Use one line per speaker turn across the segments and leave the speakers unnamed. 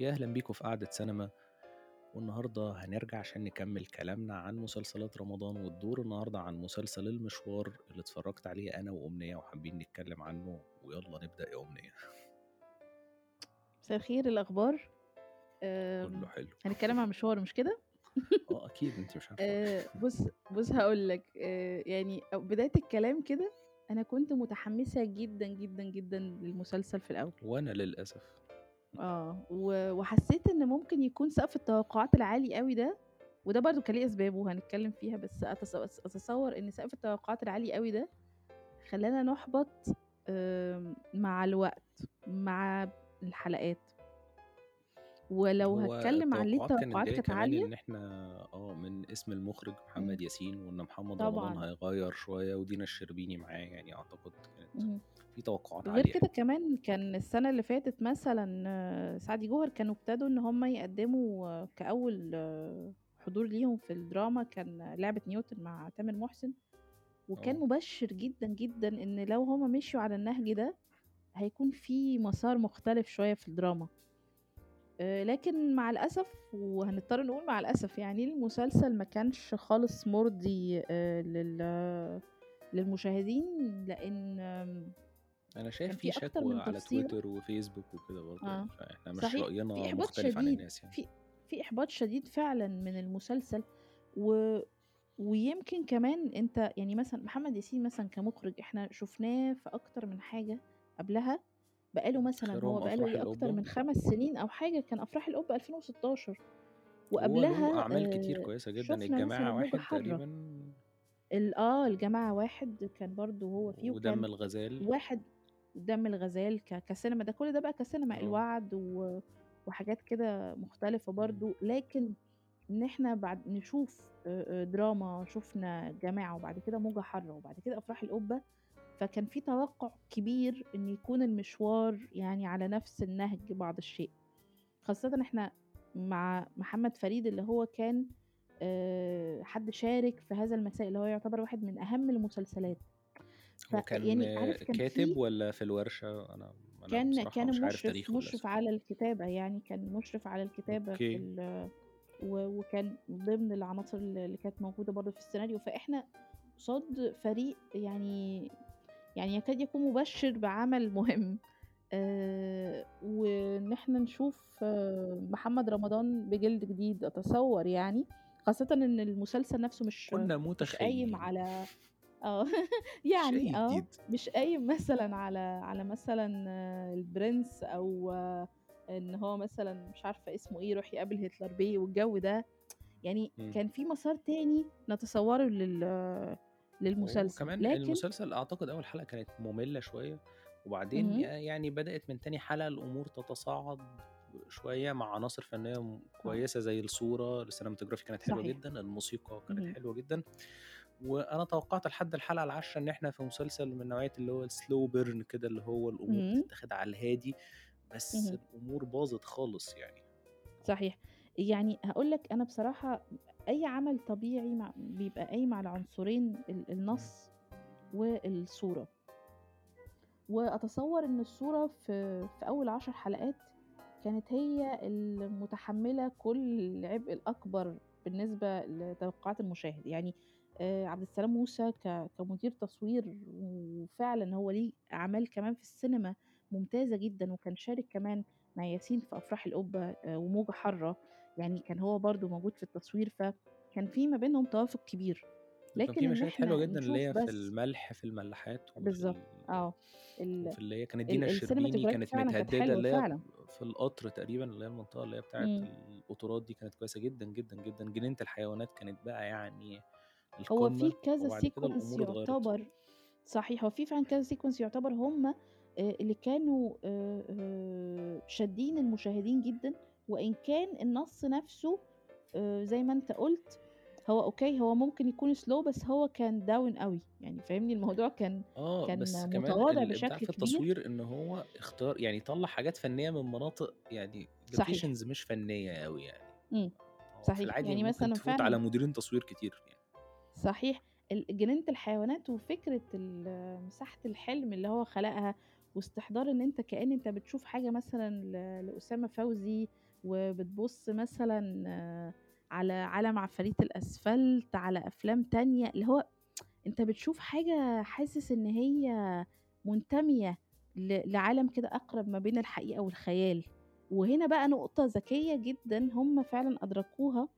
يا أهلا بيكم في قعدة سينما. والنهاردة هنرجع عشان نكمل كلامنا عن مسلسلات رمضان والدور النهاردة عن مسلسل المشوار اللي اتفرجت عليه أنا وأمنية وحابين نتكلم عنه. ويلا نبدأ يا أمنية.
مساء الخير الأخبار؟
كله حلو.
هنتكلم عن مشوار مش كده؟
آه أكيد أنت مش عارفة.
أه، بص بص هقول لك. أه، يعني بداية الكلام كده أنا كنت متحمسة جدا جدا جدا للمسلسل في الأول.
وأنا للأسف.
آه و- وحسيت إن ممكن يكون سقف التوقعات العالي قوي ده وده برضو كان ليه أسبابه وهنتكلم فيها بس أتص- أتصور إن سقف التوقعات العالي قوي ده خلانا نحبط مع الوقت مع الحلقات. ولو
هو
هتكلم عن ليه
التوقعات كانت
التوقعات
جاية
كانت
كمان
عالية
إن إحنا آه من اسم المخرج
مم.
محمد ياسين وإن محمد رمضان
طبعا.
هيغير شوية ودينا الشربيني معاه يعني أعتقد كانت
مم.
في توقعات
غير
عالية.
كده كمان كان السنة اللي فاتت مثلا آه، سعدي جوهر كانوا ابتدوا إن هم يقدموا آه، كأول آه، حضور ليهم في الدراما كان لعبة نيوتن مع تامر محسن. وكان
آه.
مبشر جدا جدا إن لو هم مشوا على النهج ده هيكون في مسار مختلف شوية في الدراما. آه، لكن مع الأسف وهنضطر نقول مع الأسف يعني المسلسل ما كانش خالص مرضي آه، لل للمشاهدين لأن
أنا شايف في
في
شكوى
من
على تويتر وفيسبوك وكده برضه
آه.
فإحنا مش
صحيح في
رأينا
إحباط
مختلف عن
شديد
الناس يعني.
في في إحباط شديد فعلا من المسلسل و ويمكن كمان أنت يعني مثلا محمد ياسين مثلا كمخرج إحنا شفناه في أكتر من حاجة قبلها بقاله مثلا هو بقاله أكتر
القبة
من خمس سنين أو حاجة كان أفراح القبة 2016
هو له
وقبلها
أعمال كتير
آه
كويسة جدا
شفنا مثلا
الجماعة واحد تقريبا
ال- آه الجماعة واحد كان برضو هو فيه
ودم
وكان
الغزال.
واحد دم الغزال ك... كسينما. ده كل ده بقى كسينما
آه.
الوعد و... وحاجات كده مختلفة. برضو. لكن إن إحنا بعد نشوف آه، آه، دراما شفنا جماعة وبعد كده موجة حارة وبعد كده أفراح القبة فكان في توقع كبير إن يكون المشوار يعني على نفس النهج بعض الشيء. خاصة إحنا مع محمد فريد اللي هو كان آه، حد شارك في هذا المساء اللي هو يعتبر واحد من أهم المسلسلات.
هو كان
عارف كان
كاتب
في
ولا في الورشة؟ أنا أنا
كان كان
مش
مشرف مشرف على الكتابة يعني كان مشرف على الكتابة في
أوكي.
ال و- وكان ضمن العناصر اللي كانت موجودة برضه في السيناريو. فإحنا قصاد فريق يعني يعني يكاد يكون مبشر بعمل مهم. آه وإن إحنا نشوف آه محمد رمضان بجلد جديد أتصور يعني خاصة إن المسلسل نفسه مش
كنا
مش قايم
متخيلين.
على
آه
يعني
آه
مش قايم مثلا على على مثلا آه، البرنس أو آه، إن هو مثلا مش عارفة اسمه إيه يروح يقابل هتلر بيه والجو ده. يعني
مم.
كان في مسار تاني نتصوره لل للمسلسل
وكمان
لكن
المسلسل أعتقد أول حلقة كانت مملة شوية وبعدين
مهم.
يعني بدأت من تاني حلقة الأمور تتصاعد شوية مع عناصر
آه
كويسة زي الصورة ال cinematography كانت حلوة
صحيح
جدا الموسيقى كانت
مهم.
حلوة جدا وأنا توقعت لحد الحلقة العاشرة إن إحنا في مسلسل من نوعية اللي هو ال slow burn كده اللي هو
الأمور.
بتتاخد على الهادي بس
مهم.
الأمور باظت خالص يعني
صحيح يعني هقول لك أنا بصراحة أي عمل طبيعي مع بيبقى قايم على عنصرين. النص والصورة وأتصور إن الصورة في في أول عشر حلقات كانت هي المتحملة كل العبء الأكبر بالنسبة لتوقعات المشاهد يعني آه، عبد السلام موسى كمدير تصوير وفعلا هو ليه أعمال كمان في السينما ممتازة جدا وكان شارك كمان مع ياسين في أفراح القبة آه، وموجة حارة يعني كان هو برضو موجود في التصوير فكان في ما بينهم توافق كبير. لكن
في مشاهد
إحنا
جدا اللي هي في الملح في الملاحات
بالظبط
ال...
آه.
وفي اللي هي كانت دينا الشربيني كانت
حلوة
اللي هي في القطر تقريبا اللي هي المنطقة اللي هي بتاعت
إمم.
القطورات دي كانت كويسة جدا جدا جدا. جنينة الحيوانات كانت بقى يعني
هو في كذا سيكونس يعتبر صحيح هو في فعلا كذا sequence يعتبر هم اللي كانوا آه، آه، شادين المشاهدين جدا. وإن كان النص نفسه آه، زي ما أنت قلت هو okay هو ممكن يكون slow بس هو كان down قوي. يعني فاهمني؟ الموضوع كان
آه
كان
بس كمان
متواضع بشكل
في التصوير إن هو اختار يعني طلع حاجات فنية من مناطق يعني
صحيح.
locations مش فنية قوي يعني.
امم صحيح. يعني
ممكن
مثلا
تفوت على
فعلا
مديرين تصوير كتير يعني.
صحيح. جنينة الحيوانات وفكرة ال- مساحة الحلم اللي هو خلقها واستحضار إن أنت كأن أنت بتشوف حاجة مثلًا ل لأسامة فوزي، وبتبُص مثلًا آه، على عالم عفاريت الأسفلت، على أفلام تانية، اللي هو أنت بتشوف حاجة حاسس إن هي منتمية لعالم كده أقرب ما بين الحقيقة والخيال، وهنا بقى نقطة ذكية جدًا هم فعلًا أدركوها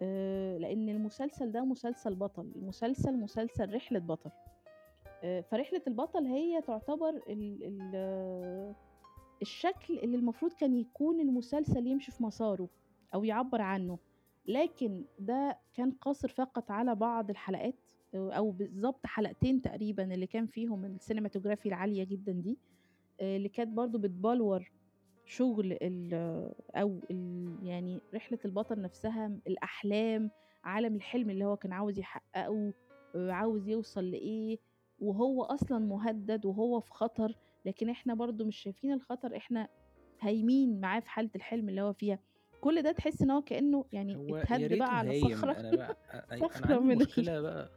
آآ، لإن المسلسل ده مسلسل بطل، المسلسل مسلسل رحلة بطل. آآ، فرحلة البطل هي تعتبر ال ال الشكل اللي المفروض كان يكون المسلسل يمشي في مساره أو يعبّر عنه، لكن ده كان قاصر فقط على بعض الحلقات أو بالضبط حلقتين تقريبًا اللي كان فيهم السينماتوجرافي العالية جدًا دي، آآ، اللي كانت برضه بتبلور شغل ال أو ال يعني رحلة البطل نفسها، الأحلام، عالم الحلم اللي هو كان عاوز يحققه، آآ، عاوز يوصل لإيه، وهو أصلًا مهدد وهو في خطر، لكن إحنا برضه مش شايفين الخطر، إحنا هايمين معاه في حالة الحلم اللي هو فيها. كل ده تحس إن هو كأنه يعني
هو
اتهد بقى على صخرة
أنا بقى
صخرة
عندي مشكلة بقى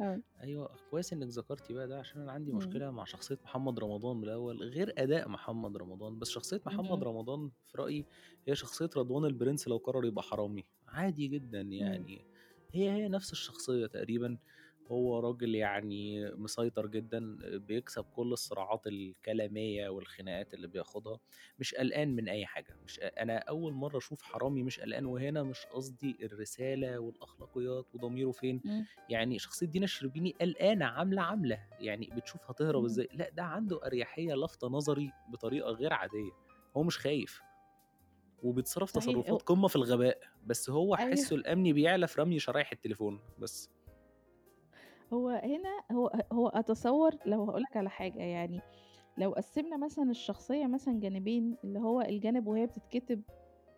آه.
أيوه كويس إنِّك ذكرتِ بقى ده عشان أنا عندي
إمم.
مشكلة مع شخصية محمد رمضان من الأول، غير أداء محمد رمضان، بس شخصية محمد. رمضان في رأيي هي شخصية رضوان البرنس لو قرر يبقى حرامي، عادي جدًا. يعني هي، هي نفس الشخصية تقريبًا، هو راجل يعني مسيطر جدًا، بيكسب كل الصراعات الكلامية والخناقات اللي بياخدها، مش قلقان من أي حاجة، مش ق أنا أول مرّة أشوف حرامي مش قلقان، وهنا مش قصدي الرسالة والأخلاقيات وضميره فين،. يعني شخصية دينا الشربيني قلقانة عاملة عاملة، يعني بتشوف هتهرب
اهم.
إزاي، لأ ده عنده أريحية لافتة نظري بطريقة غير عادية، هو مش خايف، وبيتصرف تصرفات قمة في الغباء، بس هو
أيوه.
حسه الأمني بيعلى في رمي شرايح التليفون. بس.
هو هنا هو هو أتصوّر لو هاقول لك على حاجة يعني لو قسّمنا مثلًا الشخصية مثلًا جانبين، اللي هو الجانب وهي بتتكتب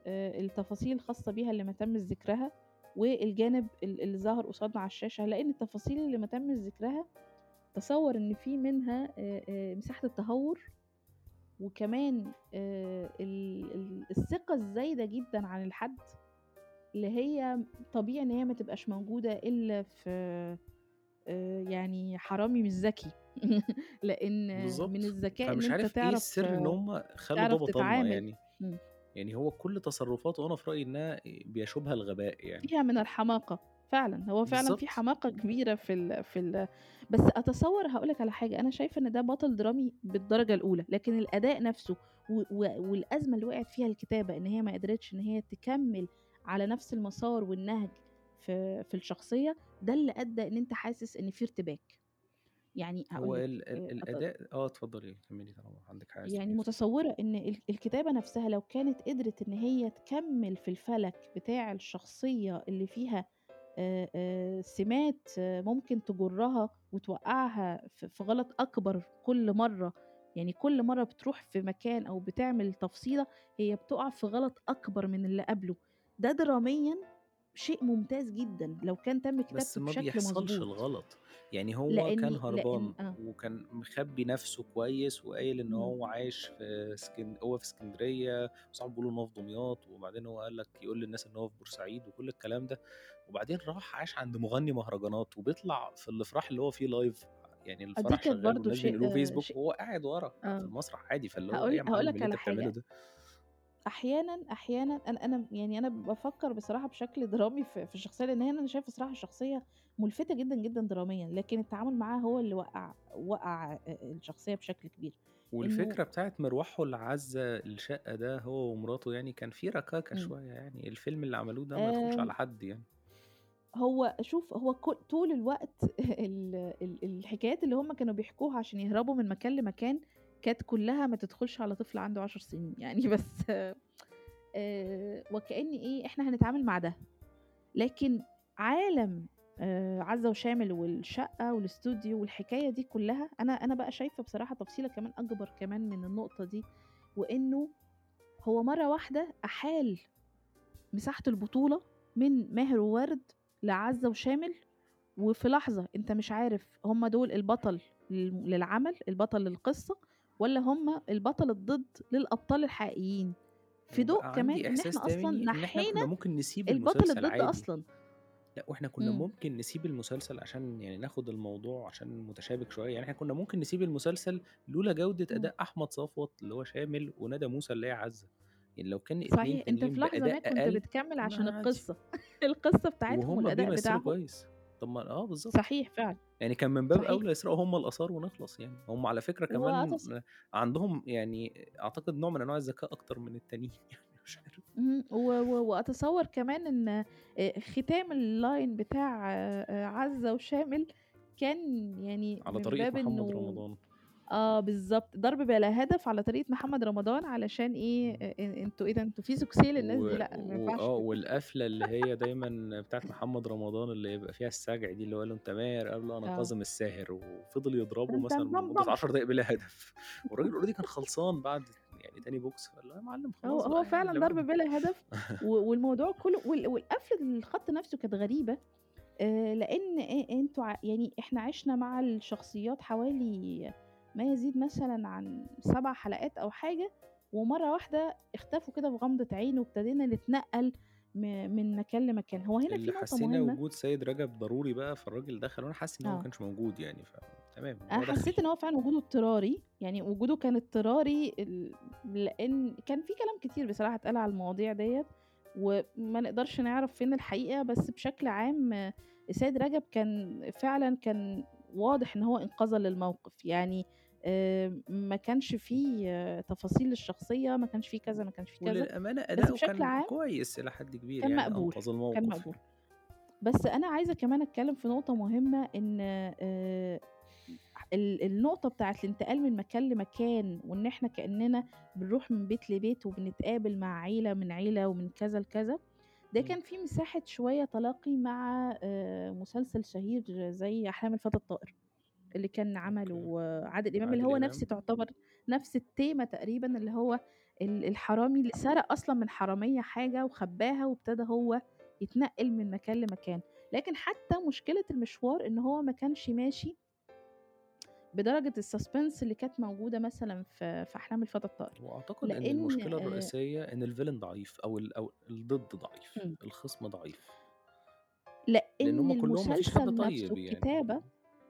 التفاصيل الخاصة بيها اللي ما تمِّش ذكرها، والجانب ال اللي ظهر قصادنا على الشاشة، إن التفاصيل اللي ما تمِّش ذكرها تصوّر إن في منها مساحة التهوّر، وكمان الثقة الزايدة جدًا عن الحد، اللي هي طبيعي إن هي ما تبقاش موجودة إلا في آآ يعني حرامي مش ذكي، لإن من
بالضبط،
الذكاء أنت
عارف إيه
تعرف
السر إن هم خلّوا بطلنا
تتعامل
يعني،
إمم.
يعني هو كل تصرفاته أنا في رأيي إنها بيشوبها الغباء يعني.
فيها من الحماقة، فعلًا، هو فعلًا في
بالضبط.
حماقة كبيرة في ال في ال بس أتصوّر هاقول لك على حاجة، أنا شايفة إن ده بطل درامي بالدرجة الأولى، لكن الأداء نفسه و و والأزمة اللي وقعت فيها الكتابة، إن هي ما قدرتش إن هي تكمّل على نفس المسار والنهج في في الشخصية، ده اللي أدّى إن أنت حاسس إن في ارتباك. يعني
هو
لك
ال ال
آآ أت
الأداء آه اتفضلي كمّلي طالما عندِك عايزة
يعني
تقوليها اتفضلي.
متصوّرة إن ال الكتابة نفسها لو كانت قدرت إن هي تكمّل في الفلك بتاع الشخصية اللي فيها آآ آآ سمات آه، ممكن تجرّها وتوقّعها في غلط أكبر كل مرّة، يعني كل مرّة بتروح في مكان أو بتعمل تفصيلة، هي بتُقع في غلط أكبر من اللي قبله، ده دراميًا شيء ممتاز جدًا لو كان تم
بس
كتابته
ما
بشكل
بيحصلش
مضبوط،
الغلط، يعني هو كان
لإني لإن
هربان
آه،
وكان مخبّي نَفْسه كويس وقايل
إمم،
هو عايش في اسكن هو في إسكندرية وصحابه بيقولوا إن هو في دمياط، وبعدين هو قال لك يقول للناس إن هو في بورسعيد وكل الكلام ده، وبعدين راح عاش عند مغني مهرجانات وبيطلع في الأفراح اللي هو فيه live يعني
آه
الفرح شغّال والناس
شيء
بينقلوه فيسبوك وهو قاعد ورا في
آه.
المسرح عادي، فاللي هو معلم
لك
اللي
على
ده؟
أحيانًا أحيانًا أنا أنا يعني أنا بافكّر بصراحة بشكل درامي في في الشخصية، لإن هي أنا شايفة الصراحة الشخصية مُلفتة جدًا، جدًا دراميًا، لكن التعامل معاها هو اللي وقّع وقّع آآ الشخصية بشكل كبير، إنه
والفكرة بتاعة مرواحه لعزّة الشقة ده هو ومراته يعني كان في ركاكة
إمم،
شوية يعني، الفيلم اللي عملوه ده ما يدخلش
آمم
على حد يعني.
هو شوف هو ك طول الوقت ال ال الحكايات اللي هُم كانوا بيحكوها عشان يهربوا من مكان لمكان، كانت كلّها ما تدخلش على طفل عنده 10 سنين يعني بس آآ وكأن إيه، إحنا هنتعامل مع ده. لكن عالم آآ عزّة وشامل والشقة والإستوديو والحكاية دي كلّها، أنا أنا بقى شايفة بصراحة تفصيلة كمان أكبر كمان من النقطة دي، وإنه هو مرّة واحدة أحال مساحة البطولة من ماهر ووردة لعزّة وشامل، وفي لحظة أنت مش عارف هُم دول البطل لل للعمل، البطل للقصة، والّا هُم البطل الضد للأبطال الحقيقيين، في ضوء
وبقى
كمان
تاني إن إحنا
نحّينا
ممكن نسيب
البطل الضد
عادي،
أصلًا.
لأ، وإحنا كنا
إمم.
ممكن نسيب المسلسل عشان يعني ناخد الموضوع عشان متشابك شوية، يعني إحنا كنا ممكن نسيب المسلسل لولا جودة
إمم.
أداء أحمد صفوت اللي هو شامل، وندى موسى اللي هي عزة، يعني لو كان
صحيح،
تانيين
في لحظة ما كنت بتكمّل عشان. القصة، القصة بتاعتهم
بيمثلوا
بتاعهم.
كويس، طب ما آه بالضبط.
صحيح فعلًا.
يعني كان من باب
صحيح.
أولى يسرقوا هُم الآثار ونخلص يعني، هُم على فكرة كمان عندهم يعني أعتقد نوع من أنواع الذكاء أكتر من التانيين يعني مش عارف.
اهم، و و وأتصوّر كمان إن آآ ختام الline بتاع آآ عزة وشامل كان يعني
على
باب
محمد
إنه
رمضان.
آه بالضبط، ضرب بلا هدف على طريقة محمد رمضان علشان إيه،. أ أنتم إيه ده أنتم في سوكسيه للناس
و
دي لأ، ما ينفعش
آه،
كده.
والقفلة اللي هي دايمًا بتاعة محمد رمضان اللي يبقى فيها السجع دي، اللي هو قال له: "أنت ماهر؟" قال له: "أنا
آه.
كاظم الساهر." وفضل يضربه
تن
مثلًا
تن بم
لمدة
بم.
10 دقايق بلا هدف، والراجل already كان خلصان بعد يعني تاني بوكس، فقال له: "يا معلم
هو
خلاص
هو
بقى يعني
فعلًا ضرب
بعده."
بلا هدف، و والموضوع كلّه وال والقفلة الخط نفسه كانت غريبة، آآ لإن أ أنتم ع يعني إحنا عِشنا مع الشخصيات حوالي ما يزيد مثلًا عن 7 حلقات أو حاجة، ومرّة واحدة اختفوا كده بغمضة عين، وابتدينا نتنقّل من مكان لمكان. هو هنا في نقطة
حسينا
مهمة
وجود سيد رجب ضروري بقى، فالراجل دخل، وأنا حاسس إن هو ما
آه.
كانش موجود يعني، فتمام دخل.
حسيت إن هو فعلًا وجوده اضطراري، يعني وجوده كان اضطراري لإن كان في كلام كتير بصراحة اتقال على المواضيع ديّة، وما نقدرش نعرف فين الحقيقة، بس بشكل عام سيد رجب كان فعلًا كان واضح إن هو إنقاذًا للموقف، يعني ما كانش في تفاصيل للشخصية، ما كانش في كذا، ما كانش في كذا،
أداؤه
بشكل
كان
عام
كويس إلى حد كبير
كان
يعني،
مقبول،
أنقذ
كان
الموقف
مقبول. بس أنا عايزة كمان أتكلّم في نقطة مهمة إن آآ ال النقطة بتاعة الانتقال من مكان لمكان، وإن إحنا كإننا بنروح من بيت لبيت وبنتقابل مع عيلة من عيلة ومن كذا لكذا، ده. كان في مساحة شوية تلاقي مع مسلسل شهير زي أحلام الفتى الطائر، اللي كان. عمله عادل إمام، اللي
عادل
هو نفس. تعتبر نفس التيمة تقريبًا، اللي هو ال الحرامي اللي سرق أصلًا من حرامية حاجة وخبّاها، وابتدى هو يتنقل من مكان لمكان، لكن حتى مشكلة المشوار إن هو ما كانش ماشي بدرجة الsuspense اللي كانت موجودة مثلًا في في أحلام الفتى الطائر،
وأعتقد إن
لإن
المشكلة
آآ
الرئيسية إن الvillain ضعيف أو ال أو الضد ضعيف،. الخصم ضعيف. لإن
لإن
هُم كلّهم ما فيش حد
المسلسل نفسه
طيب يعني.
الكتابة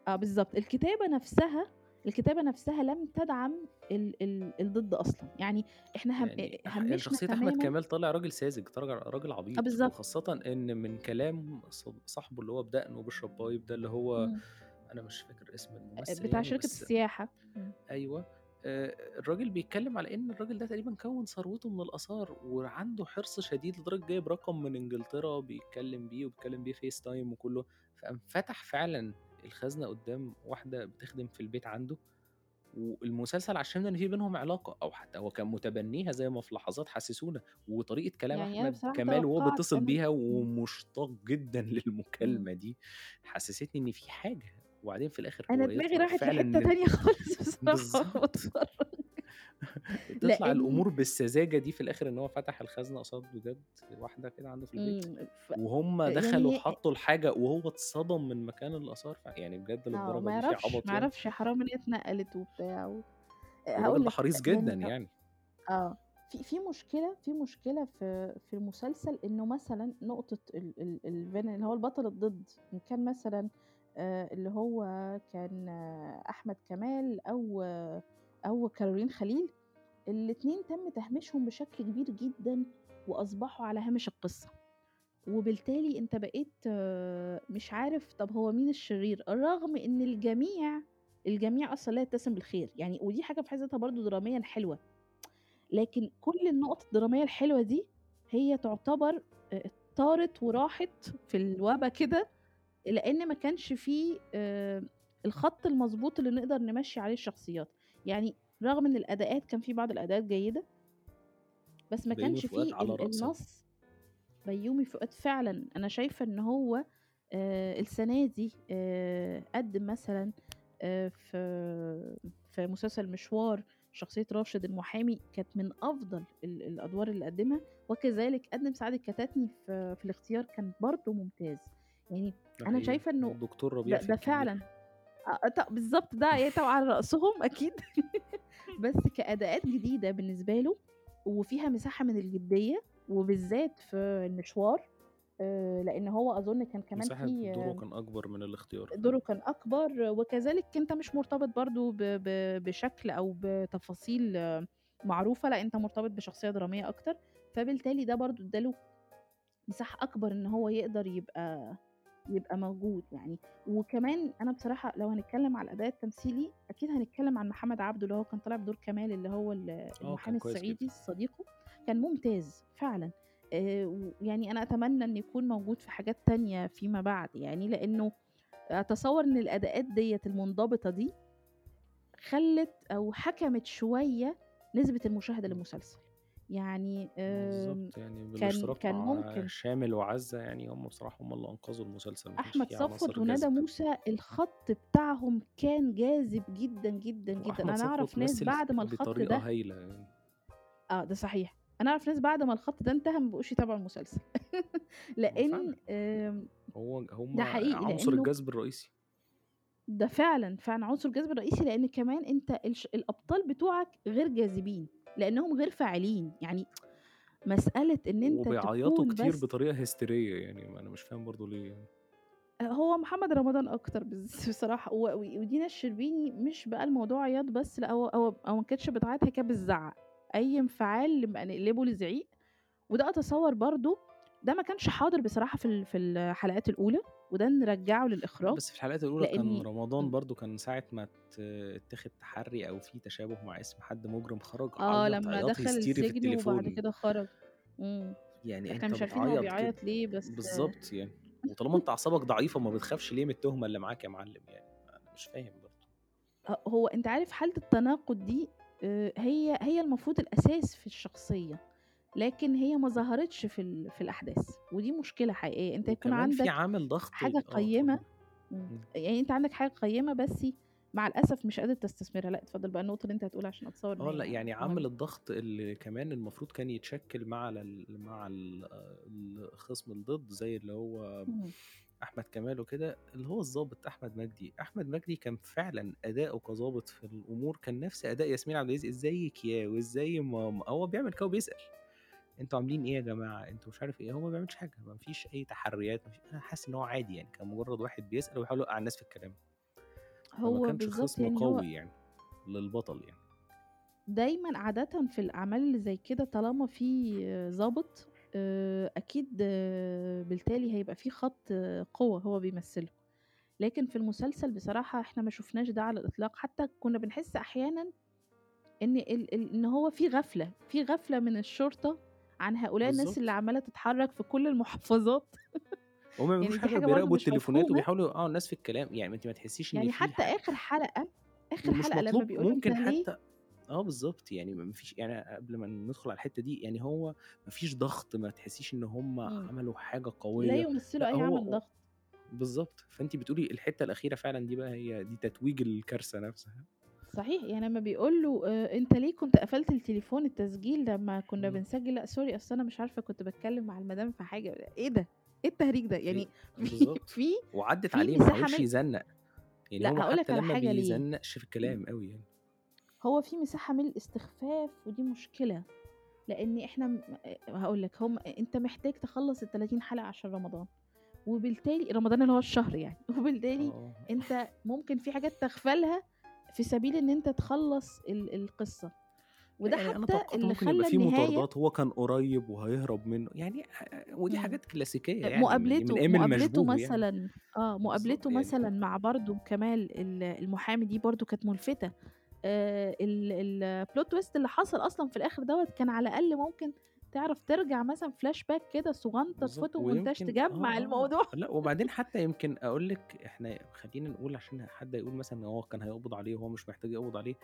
آه بالضبط، الكتابة نفسها الكتابة نفسها لم تدعم ال ال الضد أصلًا، يعني إحنا هم
يعني
هَمِّشنا
شخصية أحمد
تمامًا
كمال طالع راجل ساذج، طالع راجل
آه
عبيط،
بالضبط.
وخاصةً إن من كلام صاحبه اللي هو بدقن وبيشرب بايب ده، اللي هو
إمم.
أنا مش فاكر اسم
أ
الممثل
بتاع
يعني
شركة السياحة. إمم.
أيوه، آآ الراجل بيتكلم على إن الراجل ده تقريبًا كوّن ثروته من الآثار، وعنده حرص شديد لدرجة جايب رقم من إنجلترا بيتكلم بيه، وبيتكلم بيه FaceTime وكلّه، فقام فتح فعلًا الخزنة قدّام واحدة بتخدم في البيت عنده، والمسلسل عشّمنا إن في بينهم علاقة، أو حتى هو كان متبنيها زي ما في لحظات حسسونا، وطريقة كلام
يعني بصراحة
كمال وهو بيتصل بيها. ومشتاق جدًا
إمم.
للمكالمة دي، حسستني إن في حاجة، وبعدين في الآخر
أنا
هو
دماغي راحت
إن
تانية خالص. باتفرج
تطلع
لإن
الأمور بالسذاجة دي في الآخر إن هو فتح الخزنة قصاد بجد واحدة كده عنده في البيت،
إمم، ف
وهُم دخلوا
يعني
حطّوا الحاجة وهو اتصدم من مكان الآثار، فيعني بجد
آه،
للدرجة
ما يعرفش،
عبط
ما
يعني؟
يعرفش حرام إن هي اتنقلت وبتاع و
ده
لك
حريص جدًا
يعني
يعني.
آه، في في مشكلة في مشكلة في في المسلسل إنه مثلًا نقطة ال ال الvillain اللي هو البطل الضد، إن كان مثلًا اللي هو كان أحمد كمال أو أو كارولين خليل، الاتنين تم تهميشهم بشكل كبير جدًا، وأصبحوا على هامش القصة، وبالتالي أنت بقيت مش عارف طب هو مين الشرير، رغم إن الجميع الجميع أصلًا لا يتسم بالخير، يعني ودي حاجة في حد ذاتها برضه دراميًا حلوة، لكن كل النقط الدرامية الحلوة دي هي تعتبر آآ طارت وراحت في الوبا كده، لإن ما كانش في آآ الخط المضبوط اللي نقدر نمشّي عليه الشخصيات، يعني رغم إن الأداءات كان في بعض الأداءات جيدة بس ما كانش في. النص بيومي فؤاد فعلًا، أنا شايفة إن هو آآ السنة دي آآ قدّم مثلًا آآ في في مسلسل مشوار شخصية راشد المحامي، كانت من أفضل ال الأدوار اللي قدّمها، وكذلك قدّم سعاد الكتاتني في في الاختيار كان برضه ممتاز، يعني
حقيقي،
شايفة إنه
والدكتور ربيع
ده ده فعلًا. آه ط بالضبط ده ي طبعًا على رأسهم أكيد بس كأداءات جديدة بالنسبة له، وفيها مساحة من الجدية، وبالذات في المشوار آآ لإن هو أظن كان كمان
مساحة
في
دوره كان أكبر من الاختيار.
دوره كان أكبر، وكذلك أنت مش مرتبط برضه ب ب بشكل أو بتفاصيل معروفة، لأ أنت مرتبط بشخصية درامية أكتر، فبالتالي ده برضه ادّى له مساحة أكبر إن هو يقدر يبقى يبقى موجود يعني، وكمان أنا بصراحة لو هنتكلم على الأداء التمثيلي، أكيد هنتكلم عن محمد عبده اللي هو كان طالع بدور كمال اللي هو
آه،
المحامي الصعيدي. صديقه، كان ممتاز فعلًا، آآ ويعني أنا أتمنى إن يكون موجود في حاجات تانية فيما بعد يعني، لإنه أتصوّر إن الأداءات ديّة المنضبطة دي خلّت أو حكمت شوية نسبة المشاهدة
إمم.
للمسلسل، يعني آمم
بالضبط، يعني
كان
بالاشتراك
كان
مع
ممكن
شامل وعزة يعني هم بصراحة هم اللي أنقذوا المسلسل، ما كانش
أحمد صفوت
عناصر
وندى
جذب.
موسى الخط بتاعهم كان جاذب جدًا، جدًا، جدًا،
وأحمد
أنا
صفوت
أعرف ناس
مثل
بعد ما الخط
بطريقة
ده
هايلة يعني.
آه، ده صحيح، أنا أعرف ناس بعد ما الخط ده انتهى ما بقوش يتابعوا المسلسل،
هو فعلًا.
لإن آمم
هو هم
ده حقيقي
عنصر
لإنه
الجذب الرئيسي.
ده فعلًا، فعلًا عنصر الجذب الرئيسي، لإن كمان أنت الش الأبطال بتوعك غير جاذبين، لإنهم غير فاعلين، يعني مسألة إن أنت
وبيعيطوا كتير
بس
بطريقة هستيرية يعني، ما أنا مش فاهم برضه ليه. يعني.
هو محمد رمضان أكتر بص بصراحة. و و ودينا الشربيني مش بقى الموضوع عياط بس، لأ هو هو هو ما كانتش بتعيط هي كانت بتزعّق، أي انفعال نقلبه لزعيق، وده أتصوّر برضه ده ما كانش حاضر بصراحة في ال في الحلقات الأولى، وده نرجّعه
لأ،
للإخراج،
بس في الحلقات الأولى كان رمضان
إمم.
برضه كان ساعة ما ات اتاخد تحرّي أو في تشابه مع اسم حد مجرم خرج
آه،
عيّط
لمّا دخل السجن وبعد. كده خرج، إمم،
يعني
إحنا
أنت
مش عارفين هو بيعيط ليه بس؟
بالضبط يعني، وطالما أنت أعصابك ضعيفة ما بتخافش ليه من التهمة اللي معاك يا معلم يعني، أنا مش فاهم برضه.
هو أنت عارف حالة التناقض دي آآ هي هي المفروض الأساس في الشخصية، لكن هي ما ظهرتش في ال في الأحداث، ودي مشكلة حقيقية، أنت يكون
وكمان في
عندك
عامل ضغط
حاجة
ال آه،
إمم. يعني أنت عندك حاجة قيّمة بس مع الأسف مش قادر تستثمرها، لأ اتفضل بقى النقطة اللي أنت هتقولها عشان إن
آه، لأ
هي
يعني عامل. الضغط اللي كمان المفروض كان يتشكِّل مع ال مع ال الخصم الضد زي اللي هو. أحمد كمال وكده، اللي هو الضابط أحمد مجدي، أحمد مجدي كان فعلًا أداؤه كضابط في الأمور كان نفس أداء ياسمين عبد العزيز، إزيِك يا وإزاي ماما، هو بيعمل كده وبيسأل، أنتم عاملين إيه يا جماعة، أنتم مش عارف إيه، هو ما بيعملش حاجة، ما فيش أي تحريات، ما فيش أنا حاسس إن هو عادي يعني، كان مجرد واحد بيسأل وبيحاول يوقّع الناس في الكلام.
هو
كانش
بالضبط
خصم
يعني هو
قوي يعني للبطل يعني.
دايمًا عادةً في الأعمال اللي زي كده طالما في ضابط آآ أكيد بالتالي هيبقى في خط قوة هو بيمثّله، لكن في المسلسل بصراحة إحنا ما شُفناش ده على الإطلاق، حتى كنا بنحس أحيانًا إن إن هو في غفلة، في غفلة من الشرطة عن هؤلاء الناس اللي. عمّالة تتحرك في كل المحافظات
هُم ما
يعني
بيعملوش
دي
حاجة
برضه
بيراقبوا
مش
التليفونات
مفهومة.
وبيحاولوا يوقّعوا الناس في الكلام، يعني ما أنتِ ما تحسيش إن
يعني
في
حتى
ح
آخر حلقة، آخر
ومش
حلقة لمّا
مطلوب
بيقول له: "أنت
ممكن
ليه"
حتى آه بالضبط، يعني ما فيش يعني قبل ما ندخل على الحتة دي، يعني هو ما فيش ضغط، ما تحسيش إن هُم. عملوا حاجة
لا
قوية،
يمثّلوا
هو
عمل ضغط.
بالضبط، فأنتِ بتقولي الحتة الأخيرة فعلًا دي بقى هي دي تتويج الكارثة نفسها.
صحيح، يعني لمّا بيقول له آآ أنت ليه كنت قفلت التليفون التسجيل لمّا كنا
إمم.
بنسجل، لأ sorry أصل أنا مش عارفة كنت باتكلم مع المدام في حاجة، إيه ده؟ إيه التهريج ده؟ يعني في
بالضبط،
في
وعدِّت
في
عليه ما
مساحة
حاولش يزنّق، يعني
لأ
هو
هاقول لك
حتى
على
لمّا
حاجة ليه،
بيزنّقش في
إمم.
الكلام أوي يعني.
هو في مساحة من الاستخفاف ودي مشكلة، لإن إحنا م آآ هاقول لك هم أنت محتاج تخلّص ال30 حلقة عشان رمضان، وبالتالي رمضان اللي هو الشهر يعني، وبالتالي
آه.
أنت ممكن في حاجات تغفلها في سبيل إن أنت تخلّص ال القصة، وده
يعني أنا
حتى
توقعت
اللي
ممكن يبقى
خلّى
في
النهاية
مطاردات، هو كان قريب وهيهرب منه، يعني ح ودي. حاجات كلاسيكية
أ
يعني من من
مقابلته مقابلته
يعني.
مثلًا آه،
بالضبط
مقابلته
يعني
مثلًا مع برضه كمال ال المحامي دي برضه كانت ملفتة، آآ ال الplot twist اللي حصل أصلًا في الآخر دوّة كان على الأقل ممكن تعرف ترجع مثلًا flashback كده صغنطط
بالضبط،
فوتو مونتاج تجمّع
آه،
الموضوع.
لأ وبعدين حتى يمكن أقول لِك إحنا خلّينا نقول عشان حد هيقول مثلًا إن هو كان هيقبض عليه وهو مش محتاج يقبض عليه،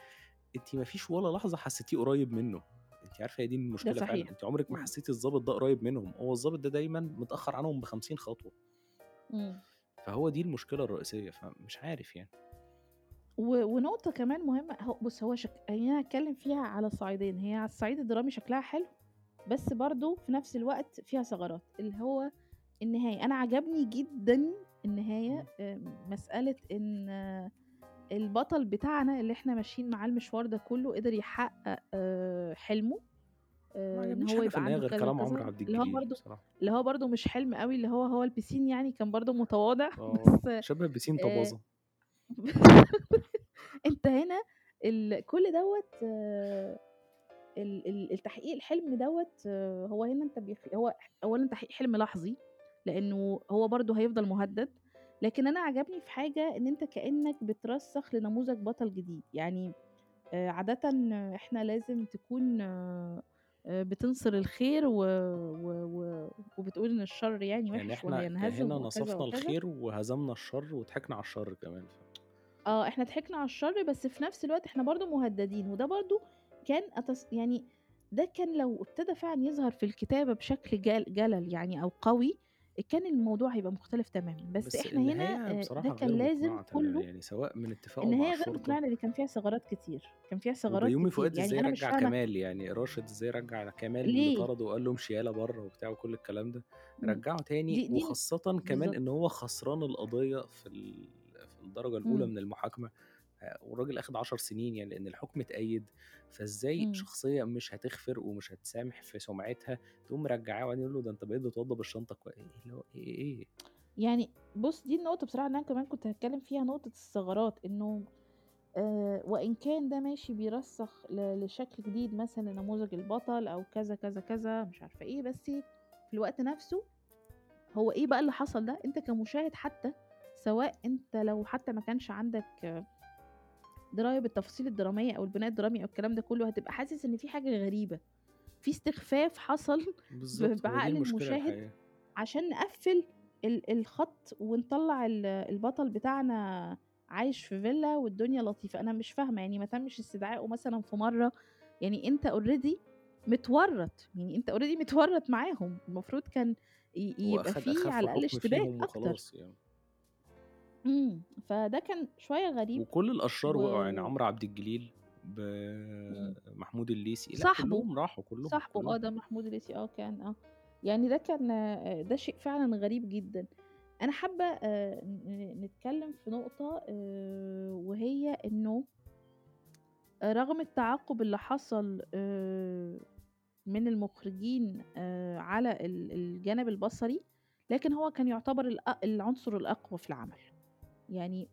أنتِ ما فيش ولا لحظة حسيتيه قريب منه، أنتِ عارفة هي دي
ده
المشكلة فعلًا،. أنتِ عمرِك ما
إمم.
حسيتِ الضابط ده قريب منهم، هو الضابط ده دايمًا متأخر عنهم ب50 خطوة.
إمم.
فهو دي المشكلة الرئيسية، فمش عارف يعني.
و ونقطة كمان مهمة هو بُص هو شك خلّينا نتكلم فيها على صعيدين، هي على الصعيد الدرامي شكلها حلو، بس برضه في نفس الوقت فيها ثغرات، اللي هو النهاية، أنا عجبني جدًا النهاية مسألة إن البطل بتاعنا اللي إحنا ماشيين معاه المشوار ده كله قدر يحقق آآ حلمه، إن
عجبنيش
هو يبقى عنده
غير كلام عمرو عبد
اللي هو
الجليل
برضه. اللي هو برضه مش حلم أوي، اللي هو هو البيسين يعني كان برضه متواضع
آه،
بس
شبه بيسين
آآ
طبازة.
أنت هنا ال كل ال التحقيق الحلم دوّة هو هنا أنت بيخ هو ح أولًا تحقيق حلم لحظي، لإنه هو برضه هيفضل مهدد، لكن أنا عجبني في حاجة إن أنت كإنك بترسّخ لنموذج بطل جديد، يعني آآ عادةً إحنا لازم تكون آآ بتنصر الخير و و و وبتقول إن الشر يعني
يعني
وِحِش
ك
وهينهزم
هنا نصفنا. الخير وهزمنا الشر وضحكنا على الشر كمان ف
آه، إحنا ضحكنا على الشر بس في نفس الوقت إحنا برضه مهددين، وده برضه كان أتص يعني ده كان لو ابتدى فعلًا يظهر في الكتابة بشكل جل جَلَل يعني أو قوي، كان الموضوع هيبقى مختلف تمامًا، بس
بس
إحنا هنا آآ ده كان لازم كُلّه
يعني سواء من اتفاقه مع
النهاية غير مقنعة لإن كان فيها ثغرات كتير، كان فيها ثغرات كتير،
فؤاد
يعني مش
رجّع كمال، يعني راشد إزاي رجّع كمال اللي؟ طرده وقال له امشي يالا برّه وبتاع وكل الكلام ده، رجّعه تاني
دي دي ال
وخاصةً كمان
بالضبط.
إن هو خسران القضية في في الدرجة الأولى
إمم.
من المحاكمة، آآ والراجل أخد 10 سنين يعني لإن الحكم اتأيد، فإزاي
إمم.
شخصية مش هتغفر ومش هتسامح في سُمعتها تقوم مرجّعاه وبعدين يقول له ده أنت بقيت بتوضّب الشنطة كوي اللي هو إيه إيه؟
يعني بُص دي النقطة بصراحة اللي أنا كمان كنت هاتكلم فيها نقطة الثغرات، إنه آآ وإن كان ده ماشي بيرسّخ لشكل جديد مثلًا لنموذج البطل أو كذا، كذا، كذا مش عارفة إيه، بس في الوقت نفسه هو إيه بقى اللي حصل ده؟ أنت كمشاهد حتى سواء أنت لو حتى ما كانش عندك دراية بالتفاصيل الدرامية أو البناء الدرامي أو الكلام ده كلّه، هتبقى حاسس إن في حاجة غريبة، في استخفاف حصل بعقل المشاهد
الحقيقة.
عشان نقفّل ال الخط ونطلّع ال البطل بتاعنا عايش في فيلا والدنيا لطيفة، أنا مش فاهمة يعني ما تمش استدعائه مثلًا في مرّة، يعني أنت already متورّط، يعني أنت already متورّط معاهم، المفروض كان يبقى
أخد
في
أخف
على الأقل
حكم
اشتباك.
وخلاص يعني.
إمم، فده كان شوية غريب
وكل الأشرار
و
وقعوا، يعني عمرو عبد الجليل
إمم.
بمحمود الليثي، لأ
صاحبه،
كلّهم راحوا، كلّهم،
صاحبه آه،
كلّهم.
ده محمود الليثي آه كان آه، يعني ده كان ده شيء فعلًا غريب جدًا. أنا حابة آآ ن نتكلم في نقطة آآ وهي إنه رغم التعاقب اللي حصل آآ من المخرجين آآ على ال الجانب البصري، لكن هو كان يعتبر الأ العنصر الأقوى في العمل، يعني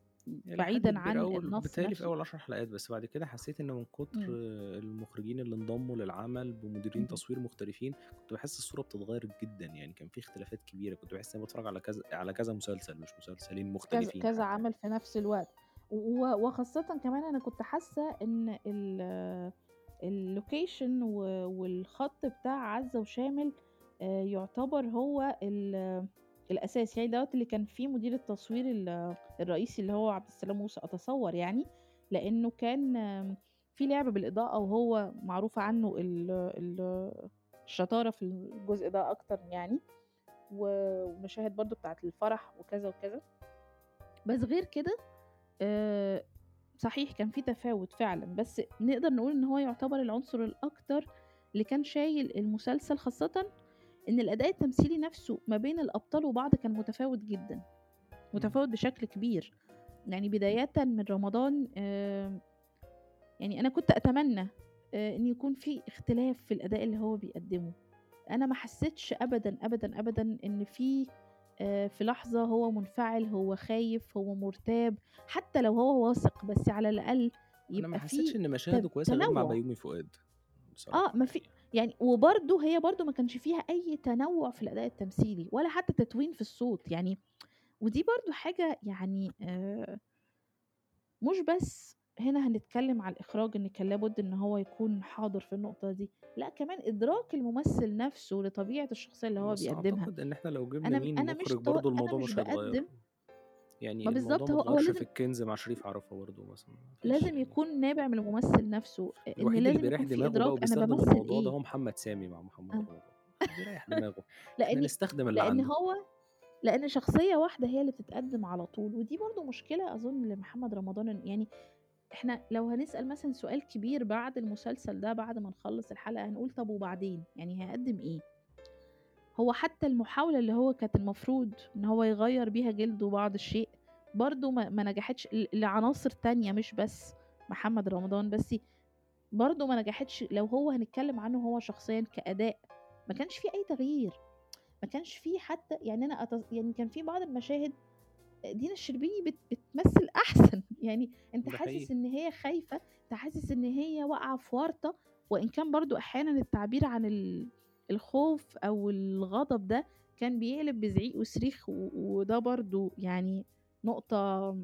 حد
بعيدًا عن النص
بيتهيأ لي في أول 10 حلقات، بس بعد كده حسيت إن من كتر
إمم.
المخرجين اللي انضموا للعمل بمديرين
اهم.
تصوير مختلفين، كنت باحس الصورة بتتغير جدًا، يعني كان في اختلافات كبيرة، كنت باحس إني باتفرج على كذا على كذا مسلسل مش مسلسلين مختلفين
كذا. عمل في نفس الوقت، وخاصةً كمان أنا كنت حاسة إن ال الlocation و والخط بتاع عزة وشامل آآ يعتبر هو ال الأساس، يعني دوّة اللي كان فيه مدير التصوير ال الرئيسي اللي هو عبد السلام موسى أتصور يعني، لإنه كان في لعب بالإضاءة وهو معروف عنه ال ال الشطارة في الجزء ده أكتر يعني، و والمشاهد برضه بتاعة الفرح وكذا، وكذا. بس غير كده صحيح كان في تفاوت فعلًا، بس نقدر نقول إن هو يعتبر العنصر الأكتر اللي كان شايل المسلسل، خاصةً إن الأداء التمثيلي نفسه ما بين الأبطال وبعض كان متفاوت جدًا،. متفاوت بشكل كبير، يعني بدايةً من رمضان يعني أنا كنت أتمنى آآ إن يكون في اختلاف في الأداء اللي هو بيقدّمه، أنا ما حسيتش أبدًا، أبدًا، أبدًا إن في آآ في لحظة هو منفعل، هو خايف، هو مرتاب، حتى لو هو واثق، بس على الأقل
أنا ما
يبقى
حسيتش إن مشاهده كويسة غير مع. بيومي فؤاد،
آه،
بصراحة
ما في
يعني.
وبرضه هي برضه ما كانش فيها أي تنوُّع في الأداء التمثيلي، ولا حتى تتوين في الصوت، يعني ودي برضه حاجة يعني آآ مش بس هنا هنتكلم على الإخراج إن كان لابد إن هو يكون حاضر في النقطة دي، لأ كمان إدراك الممثل نفسه لطبيعة الشخصية اللي هو
بس
بيقدّمها.
أعتقد إن إحنا لو جبنا
أنا
مين
أنا مش
مخرج
طا
برضه
أنا
الموضوع
مش
مش هيتغير،
باقدّم
يعني
ما
ما
هو هو
اتغيرش في
لازم
الكنز مع شريف عرفة برضه مثلًا،
لازم
يعني.
يكون نابع من الممثل نفسه،
اللي
لازم يكون في أنا
وبيستخدم
بامثّل
الموضوع ده
إيه.
هو محمد سامي مع محمد
آه.
رمضان، بيريح دماغه،
لإن
نستخدم اللي
لإن
عنده.
هو لإن شخصية واحدة هي اللي بتتقدّم على طول، ودي برضه مشكلة أظن لمحمد رمضان يعني إحنا لو هنسأل مثلًا سؤال كبير بعد المسلسل ده بعد ما نخلّص الحلقة هنقول طب وبعدين، يعني هيقدّم إيه؟ هو حتى المحاولة اللي هو كانت المفروض إن هو يغيّر بيها جلده بعض الشيء، برضه ما ما نجحتش لعناصر تانية مش بس محمد رمضان، بس برضه ما نجحتش لو هو هنتكلم عنه هو شخصيًا كأداء، ما كانش في أي تغيير، ما كانش في حتى يعني أنا أت يعني كان في بعض المشاهد دينا الشربيني بت بتمثل أحسن، يعني أنت حاسس. إن هي خايفة، أنت حاسس إن هي واقعة في ورطة، وإن كان برضه أحيانًا التعبير عن ال الخوف أو الغضب ده كان بيقلب بزعيق وصريخ وده برضه يعني نقطة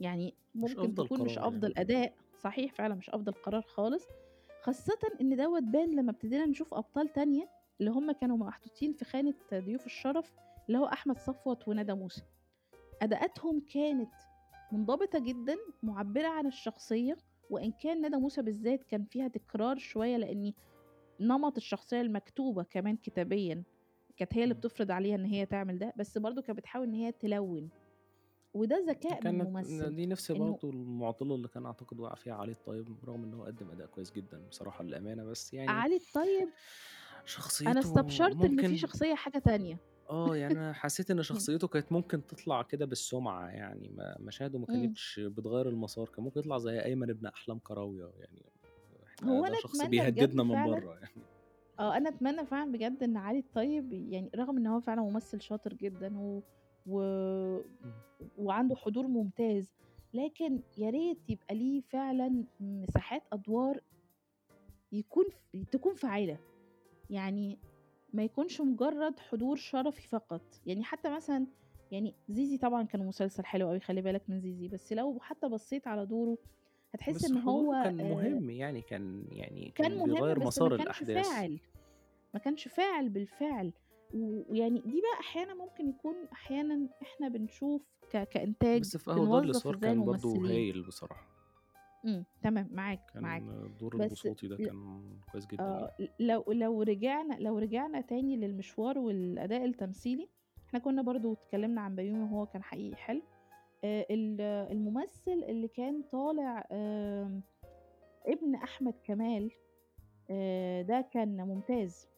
يعني ممكن تكون مش
قرار
أفضل
يعني.
أداء، صحيح فعلًا مش أفضل قرار خالص، خاصةً إن دوّة بان لمّا ابتدينا نشوف أبطال تانية اللي هم كانوا محطوطين في خانة ضيوف الشرف، اللي هو أحمد صفوت وندى موسى. أداءاتهم كانت منضبطة جدًا، مُعبّرة عن الشخصية، وإن كان ندى موسى بالذات كان فيها تكرار شوية لإن نمط الشخصية المكتوبة كمان كتابيًا كانت هي اللي. بتفرض عليها إن هي تعمل ده، بس برضه كانت بتحاول إن هي تلوِّن، وده ذكاء من الممثل،
دي نفس برضه المعضلة اللي كان أعتقد وقع فيها علي الطيب، رغم إن هو قدّم أداء كويس جدًا بصراحة للأمانة، بس يعني
علي الطيب
شخصيته
استبشرت إن في
ممكن
شخصية حاجة تانية.
آه، يعني أنا حسيت
يعني
شخصيته كانت ممكن تطلع كده بالسُمعة يعني مشاهده ما. كانتش بتغيّر المسار، كان ممكن يطلع زي أيمن ابن أحلام كراوية يعني
هو
ده
أنا
شخص
أتمنى بجد
بيهددنا من
فعلًا
برّه يعني.
آه، أنا أتمنى فعلًا بجد إن علي الطيب يعني رغم إن هو فعلًا ممثل شاطر جدًا و و. وعنده حضور ممتاز، لكن يا ريت يبقى ليه فعلًا مساحات أدوار يكون تكون فاعلة، يعني ما يكونش مجرد حضور شرفي فقط، يعني حتى مثلًا يعني زيزي طبعًا كان مسلسل حلو أوي خلّي بالك من زيزي، بس لو حتى بصيت على دوره هتحس
بس حضوره
هو
كان مهم يعني كان يعني
كان
كان
مهم
بيغيّر
بس ما
مسار
كانش
الأحداث.
فاعل، ما كانش فاعل بالفعل، ويعني دي بقى أحيانًا ممكن يكون أحيانًا إحنا بنشوف ك كإنتاج
بس في الإصرار
إزاي
كان برضه. هايل بصراحة.
إمم، تمام معاك، معاك،
كان دور
بس
البساطي ده كان كويس جدًا
آه،
يعني.
لو لو رجعنا لو رجعنا تاني للمشوار والأداء التمثيلي، إحنا كنا برضه اتكلمنا عن بيومي وهو كان حقيقي حلو، ال الممثل اللي كان طالع ابن أحمد كمال آآ، ده كان ممتاز،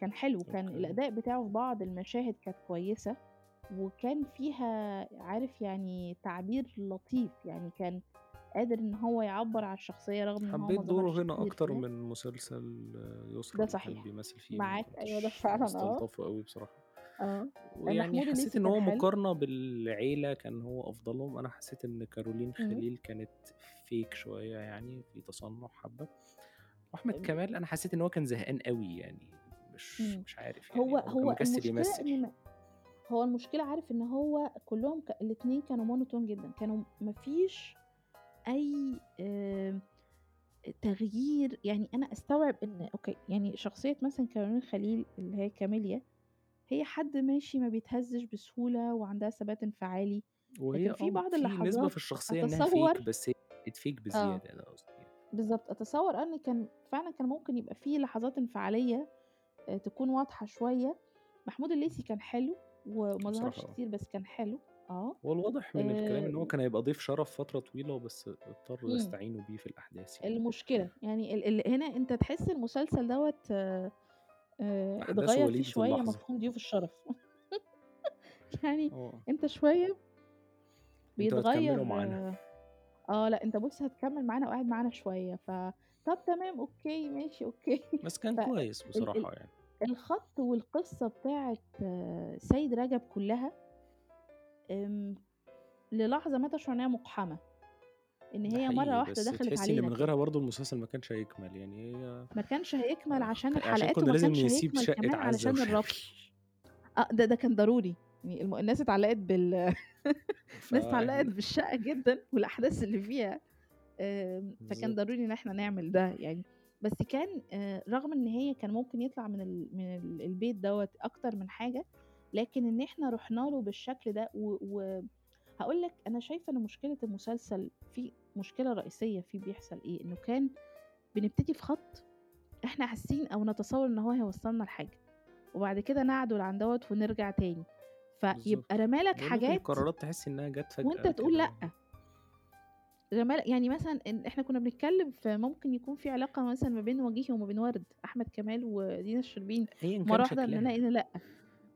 كان حلو، كان
أوكي.
الأداء بتاعه في بعض المشاهد كانت كويسة، وكان فيها عارف يعني تعبير لطيف، يعني كان قادر إن هو يعبّر عن الشخصية رغم إن هو
حبيت دوره هنا
فيها.
من مسلسل يسرا
ده
اللي كان
صحيح،
بيمثل فيه،
معاك. أيوه ده فعلًا آه،
مستلطفه أوي
آه،
ويعني
محمود
حسيت
الليثي كان
هو
حلو.
مقارنة بالعيلة كان هو أفضلهم، أنا حسيت إن كارولين
إمم.
خليل كانت fake شوية يعني في تصنُّع حبّة، وأحمد
آمم
كمال أنا حسيت إن هو كان زهقان أوي يعني مش
إمم،
مش عارف يعني
هو
هو كان
هو
مكسل
المشكلة
يمثل.
م هو المشكلة عارف إن هو كلّهم ك الاتنين كانوا monotone جدًا، كانوا ما فيش أي آمم، تغيير. يعني أنا أستوعب إن okay، يعني شخصية مثلًا كارولين خليل اللي هي كاميليا، هي حد ماشي ما بيتهزّش بسهولة وعندها ثبات انفعالي،
وهي
لكن في
آه،
بعض
في نسبة
اللحظات
في الشخصية إنها
أتصوّر
fake بس هي fake
آه.
بزيادة ده قصدي يعني.
بالضبط، أتصوّر إن كان فعلًا كان ممكن يبقى في لحظات انفعالية آآ تكون واضحة شوية، محمود الليثي كان حلو وما
بصراحة
ظهرش
آه.
كتير بس كان حلو، آه،
هو الواضح من الكلام
آآ
إن هو كان هيبقى ضيف شرف فترة طويلة بس اضطروا
إمم.
يستعينوا بيه في الأحداث يعني.
المشكلة، يعني ال ال هنا أنت تحس المسلسل دوّة آآ
أحداثه
اتغيّر فيه
وليدة
شوية
اللحظة.
مفهوم ضيوف الشرف، يعني
آه.
أنت شوية
أنتم
بيتغيّر
هتكمّلوا معانا.
آه، لأ أنت بُص هتكمّل معانا وقاعد معانا شوية، ف طَب تمام أوكي، ماشي أوكي،
بس كان
ف
كويس
ال ال
بصراحة يعني.
الخَط والقصة بتاعة سيد رجب كلّها آمم، للحظة ما تشعر إن هي مُقحمة،
ده
هي واحدة
بس
دخلت
تحسّي
علينا
من
كده.
غيرها برضه المسلسل ما كانش هيكمل، يعني هي
ما كانش هيكمل
آآ
عشان الحلقات وما
لازم
كانش
نسيب
هيكمل
شقة
كمان
عزة
علشان. الربط. آه، ده ده كان ضروري، يعني الم الناس اتعلّقت بال الناس اتعلّقت
فإحنا
بالشقة جدًا والأحداث اللي فيها، فكان. ضروري إن إحنا نعمل ده يعني، بس كان آآ رغم إن هي كان ممكن يطلع من ال من ال البيت دوّة أكتر من حاجة، لكن إن إحنا رُحنا له بالشكل ده و و هاقول لك أنا شايفة إن مشكلة المسلسل في مشكلة رئيسية فيه بيحصل إيه، إنه كان بنبتدي في خَط إحنا حاسين أو نتصوّر إن هو هيوصّلنا لحاجة، وبعد كده نعدُل عن دوّة ونرجع تاني، فيبقى
بالضبط.
رمى لك
باقول لكم
حاجات
القرارات تحسّي إنها جات
وأنت
فجأة
تقول
كده
لأ.
و
رمى ل يعني مثلًا إن إحنا كنا بنتكلّم في ممكن يكون في علاقة مثلًا ما بين وجيهي وما بين وردة، أحمد كمال ودينا الشربيني،
أيًا كان
مرّة واحدة
شكلها.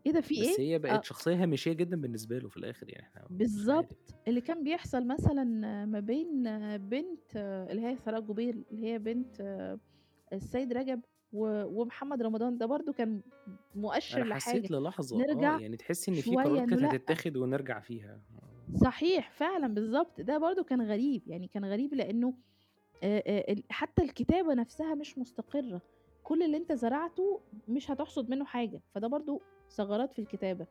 إيه ده في
بس
إيه؟
هي بقت
آه.
شخصية هامشية جدًا بالنسبة له في الآخر يعني عارف.
بالضبط، اللي كان بيحصل مثلًا ما بين بنت اللي هي ثراء جوبير، اللي هي بنت السيد رجب ومحمد رمضان، ده برضه كان مؤشِّر
أنا حسيت
لحاجة،
للحظة آه،
نرجع
يعني تحسّي إن في قرارات كانت. هتتاخد ونرجع فيها. آه.
صحيح فعلًا بالضبط، ده برضه كان غريب، يعني كان غريب ال حتى الكتابة نفسها مش مستقرة، كل اللي أنت زرعته مش هتحصد منه حاجة، فده برضه ثغرات في الكتابة.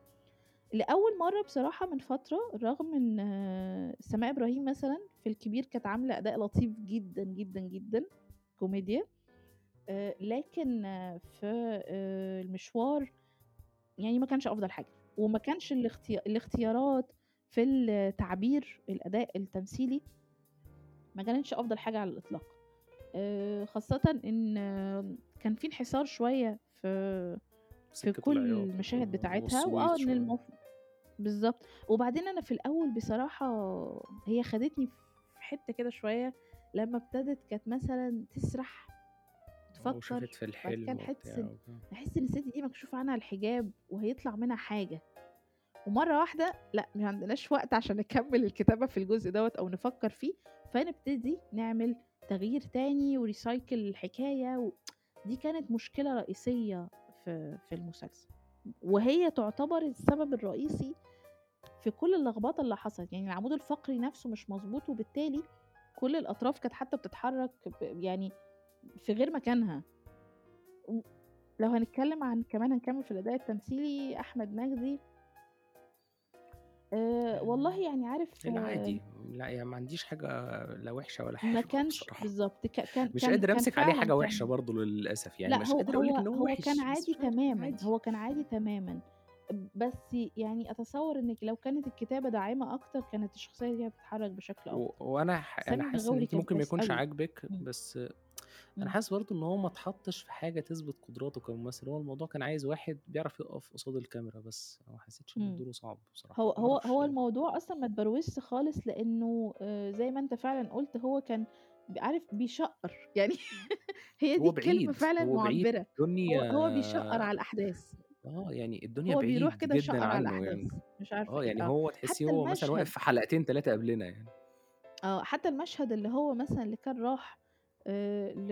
لأول مرّة بصراحة من فترة، رغم إن سماء إبراهيم مثلًا في الكبير كانت عاملة أداء لطيف جدًا، جدًا، جدًا كوميديا، آآ لكن في آآ المشوار يعني ما كانش أفضل حاجة، وما كانش الاختي الاختيارات في التعبير، الأداء التمثيلي ما كانتش أفضل حاجة على الإطلاق، آآ خاصةً إن كان في انحسار شوية في في كل المشاهد بتاعتها، إن
شوية.
المف بالضبط، وبعدين أنا في الأول بصراحة هي خدتني في حتّة كده شوية، لمّا ابتدت كانت مثلًا تسرح،
آه،
تفكّر،
في الحلم.
نحس إن الست دي مكشوف عنها الحجاب وهيطلع منها حاجة، ومرّة واحدة لأ، ما عندناش وقت عشان نكمّل الكتابة في الجزء دوّة أو نفكّر فيه، فنبتدي نعمل تغيير تاني وrecycle الحكاية و دي كانت مشكلة رئيسية في في المسلسل، وهي تعتبر السبب الرئيسي في كل اللخبطة اللي حصلت، يعني العمود الفقري نفسه مش مضبوط، وبالتالي كل الأطراف كانت حتى بتتحرك يعني في غير مكانها. لو هنتكلم عن كمان هنكمّل في الأداء التمثيلي، أحمد مجدي آآ والله يعني عارف
العادي، لأ يعني ما عنديش حاجة لا وحشة ولا
ما
حلوة
كانش
بصراحة.
بالضبط، ك كان
مش
كان
قادر
كان
أمسك عليه
فعلًا
حاجة وحشة
كان
برضه للأسف، يعني
لأ
مش
هو
قادر أقول لِك
هو
إن هو
هو كان
وِحِش، بس
عادي
مش عارف
تمامًا،
عادي.
هو كان عادي تمامًا، بس يعني أتصوّر إنِّك لو كانت الكتابة داعمة أكتر، كانت الشخصية دي هتتحرك بشكل
و
أفضل.
وأنا ح أنا حاسس إن أنتِ
كان
ممكن ما
كويس
يكونش
أوي.
عاجبِك،
إمم.
بس أنا
إمم.
حاسس برضه إن هو ما اتحطّش في حاجة تثبت قدراته كممثل، هو الموضوع كان عايز واحد بيعرف يقف قصاد الكاميرا بس، أنا ما حسيتش إن
إمم.
دوره صعب بصراحة،
هو هو هو. الموضوع أصلًا ما اتبروزش خالص، لإنه آآ زي ما أنت فعلًا قُلت، هو كان عارف بيشقّر، يعني هي دي
بعيد،
فعلًا
هو بعيد
مُعبّرة، هو
الدنيا
هو بيشقّر على الأحداث.
آه، يعني الدنيا
هو بيروح
بعيد
كده
جدًا
يشقّر على
عنّه يعني،
مش عارفة
آه،
إيه،
يعني
آه.
هو تحسّيه هو مثلًا واقف
المشهد
في حلقتين 3 قبلنا يعني.
آه، حتى المشهد اللي هو مثلًا اللي كان راح آآ ل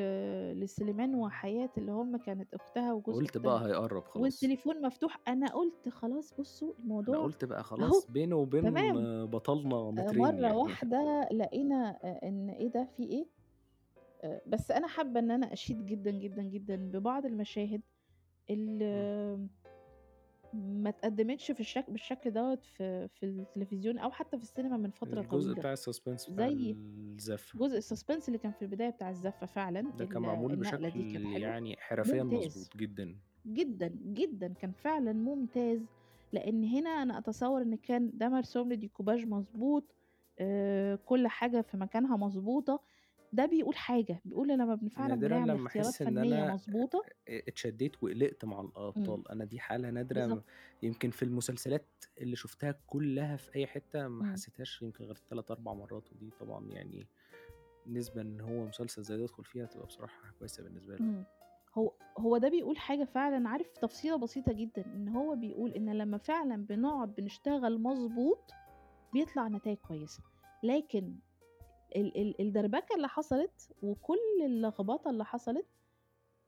لسليمان وحياة اللي هم كانت أختها وجوز
قُلت
أختها،
بقى هيقرّب خلاص.
والتليفون مفتوح، أنا قُلت خلاص بُصّوا
أنا
الموضوع
قُلت بقى
أهو
خلاص بينه وبين
تمام،
بطلنا
آآ
مترين
مرّة
يعني.
واحدة لقينا أ إن إيه ده في إيه؟ آآ بس أنا حابة إن أنا أشيد جدًا، جدًا، جدًا ببعض المشاهد
إمم.
اللي ما اتقدّمتش في الشك بالشكل دوّة في في التلفزيون أو حتى في السينما من فترة
الجزء
طويلة،
بتاع الsuspense بتاع
زي
الزفة.
جزء الsuspense اللي كان في البداية بتاع الزفة فعلًا،
ده كان معمول بشكل يعني حرفيًا مضبوط جدًا.
جدًا، جدًا، كان فعلًا ممتاز، لإن هنا أنا أتصوّر إن كان ده مرسوم له ديكوباج مضبوط، آآ كل حاجة في مكانها مضبوطة، ده بيقول حاجة، بيقول لمّا بن فعلًا
نادرًا
بنعمل
لمّا
اختيارات
أحس إن
فنية
أنا
مضبوطة
اتشدّيت وقلقت مع
إمم.
الأبطال، أنا دي حالة
بالضبط.
نادرة يمكن في المسلسلات اللي شُفتها كلّها في أي حتّة ما
إمم.
حسيتهاش يمكن غير 3، 4 مرّات، ودي طبعًا يعني نسبة إن هو مسلسل زي ده يدخل فيها تبقى بصراحة كويسة بالنسبة له يعني.
إمم. هو هو ده بيقول حاجة فعلًا عارف تفصيلة بسيطة جدًا، إن هو بيقول إن لمّا فعلًا بنقعد بنشتغل مضبوط، بيطلع نتايج كويسة، لكن ال ال الدربكة اللي حصلت وكل اللخبطة اللي حصلت،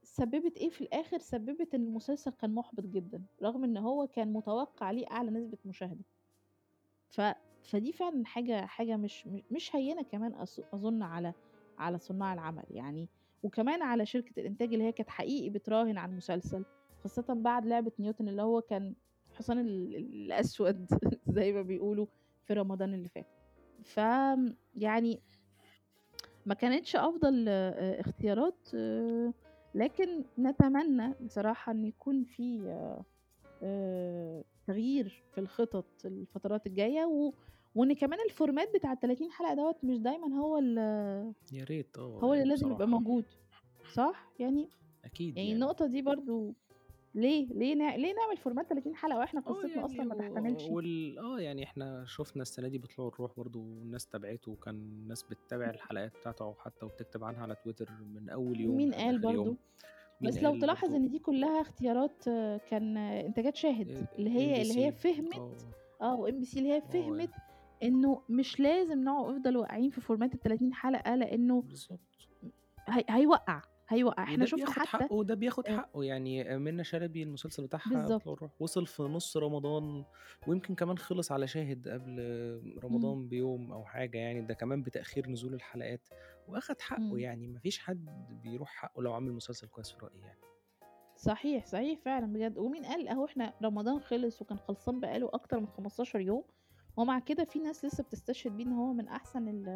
سبّبت إيه في الآخر، سبّبت إن المسلسل كان مُحبط جدًا، رغم إن هو كان متوقع ليه أعلى نسبة مشاهدة. ف فدي فعلًا حاجة حاجة مش مش هينة كمان أظن على على صُناع العمل يعني، وكمان على شركة الإنتاج اللي هي كانت حقيقي بتراهن على المسلسل، خاصةً بعد لعبة نيوتن اللي هو كان الحصان ال الأسود زي ما بيقولوا في رمضان اللي فات. فآمم يعني ما كانتش أفضل آآ اختيارات، لكن نتمنى بصراحة إن يكون في آآ تغيير في الخطط الفترات الجاية، و وإن كمان ال format بتاع ال30 حلقة دوّة مش دايمًا هو ال
يا ريت آه،
هو اللي
يعني
لازم يبقى
بصراحة.
موجود، صح؟ يعني
أكيد
يعني
يعني.
النقطة دي برضه ليه، ليه ليه نعمل format 30 حلقة وإحنا
آه
قصتنا
يعني
أصلًا ما تحتملش
وال آه، يعني إحنا شُفنا السنة دي بطلوع الروح برضه والناس تابعته، وكان الناس بتتابع. الحلقات بتاعته حتى وبتكتب عنها على تويتر من أول يوم
مين قال؟
مين
بس لو تلاحظ إن دي كلّها اختيارات كان إنتاجات شاهد، اللي هي اللي هي فهمِت
آه،
آه، وMBC اللي هي
آه
فهمِت
يعني
إنه مش لازم نقعد نفضل واقعين في فورمات ال30 حلقة، لإنه
بالضبط.
هي هيوقّع، هيوقّع. إحنا
وده
شُفنا
بياخد
حتى
حقه وده بياخد
آآ
حقه، يعني منة شلبي المسلسل بتاعها
بالضبط.
الروح وصل في نُص رمضان ويمكن كمان خلص على شاهد قبل
إمم،
رمضان بيوم أو حاجة يعني، ده كمان بتأخير نزول الحلقات وأخد حقه
إمم.
يعني، ما فيش حد بيروح حقه لو عمل مسلسل كويس في رأيي يعني.
صحيح، صحيح فعلًا بجد. ومين قال أهو إحنا رمضان خلص وكان خلصان بقى له أكتر من 15 يوم، ومع كده في ناس لسه بتستشهد بيه إن هو من أحسن ال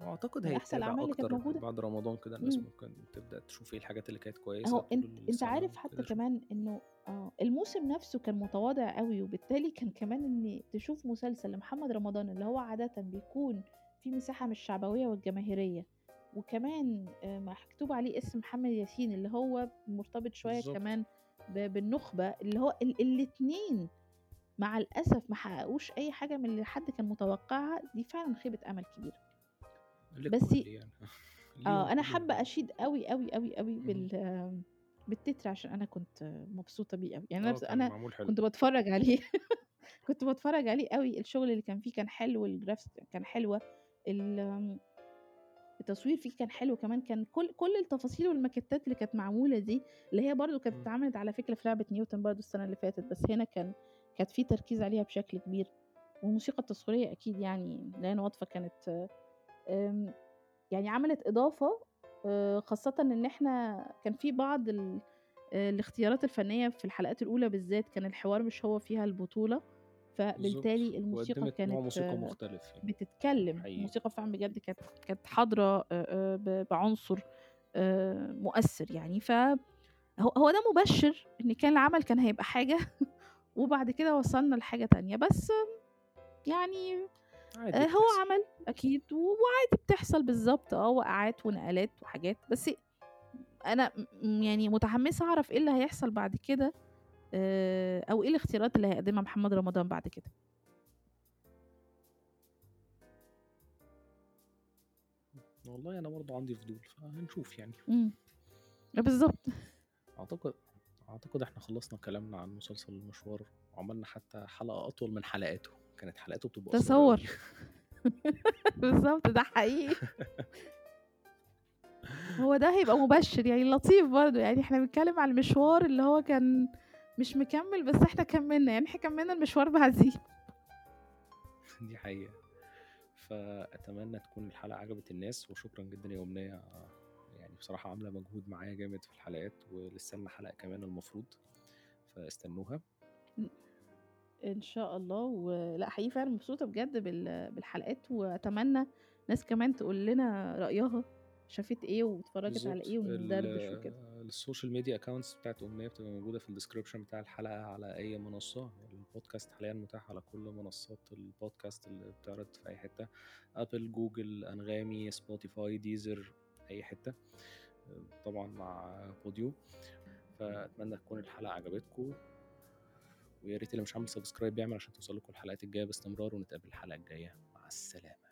وأعتقد
من أحسن
هيتابع
الأعمال اللي كانت
أكتر
موجودة.
بعد رمضان كده الناس
إمم.
ممكن تبدأ تشوف إيه الحاجات اللي كانت
أنت أنت
السنة
عارف حتى. كمان إنه آه، الموسم نفسه كان متواضع أوي، وبالتالي كان كمان إن تشوف مسلسل لمحمد رمضان اللي هو عادةً بيكون فيه مساحة من الشعبوية والجماهيرية، وكمان آآ مكتوب عليه اسم محمد ياسين اللي هو مرتبط شوية
بالضبط.
كمان ب بالنخبة، اللي هو ال الاتنين مع الأسف ما حققوش أي حاجة من اللي حد كان متوقعها، دي فعلًا خيبة أمل كبيرة. بس
يعني
آه، أنا حابة. أشيد أوي، أوي، أوي
اهم.
بال بالتتر عشان أنا كنت مبسوطة بيه أوي، يعني أنا
آه،
أنا. كنت باتفرّج عليه كنت باتفرّج عليه أوي، الشغل اللي كان فيه كان حلو، الgraphics كان حلوة، التصوير فيه كان حلو كمان، كان كل كل التفاصيل والماكيتات اللي كانت معمولة دي، اللي هي برضه كانت. اتعملت على فكرة في لعبة نيوتن برضه السنة اللي فاتت، بس هنا كان كانت في تركيز عليها بشكل كبير، والموسيقى التصويرية أكيد يعني ليان وطفة كانت آمم، يعني عملت إضافة آآ، خاصةً إن إحنا كان في بعض آآ، الاختيارات الفنية في الحلقات الأولى بالذات كان الحوار مش هو فيها البطولة، فبالتالي الموسيقى كانت
موسيقى مختلف يعني.
بتتكلم،
حقيقي.
الموسيقى فعلًا بجد كانت كانت حاضرة بعنصر مؤثر يعني، ف هو هو ده مبشر إن كان العمل كان هيبقى حاجة وبعد كده وصلنا لحاجة تانية، بس يعني
عادي
هو
بتحصل.
عمل أكيد وعادي بتحصل بالضبط آه، وقعات ونقلات وحاجات، بس أنا م يعني متحمسة أعرف إيه اللي هيحصل بعد كده آآ، أو إيه الاختيارات اللي هيقدمها محمد رمضان بعد كده.
والله أنا برضه عندي فضول، فهنشوف يعني.
إمم، بالضبط.
أعتقد أعتقد إحنا خلّصنا كلامنا عن مسلسل المشوار، وعملنا حتى حلقة أطول من حلقاته، كانت حلقاته بتبقى
تصوّر.
أوي.
بالضبط، ده حقيقي. هو ده هيبقى مبشر يعني لطيف برضه، يعني إحنا بنتكلم على المشوار اللي هو كان مش مكمّل، بس إحنا كمّلنا، يعني إحنا كمّلنا المشوار بعديه.
دي حقيقة. فأتمنى تكون الحلقة عجبت الناس، وشكرًا جدًا يا أمنية، بصراحة عاملة مجهود معايا جامد في الحلقات، ولسه لنا حلقة كمان المفروض، فاستنوها.
إن شاء الله، ولأ حقيقي فعلًا مبسوطة بجد بال بالحلقات، وأتمنى ناس كمان تقول لنا رأيها، شافت إيه واتفرّجت على
ال
وندردش وكده.
ال social media accounts بتاعة أمنية بتبقى موجودة في ال description بتاع الحلقة على أي منصة، البودكاست حاليًا متاح على كل منصات البودكاست اللي بتعرض في أي حتة، أبل، جوجل، أنغامي، سبوتيفاي، ديزر، أي حتة، طبعًا مع بوديو، فأتمنى تكون الحلقة عجبتكم. ويا ريت اللي مش عامل subscribe يعمل عشان توصل لكم الحلقات الجاية باستمرار، ونتقابل الحلقة الجاية، مع السلامة.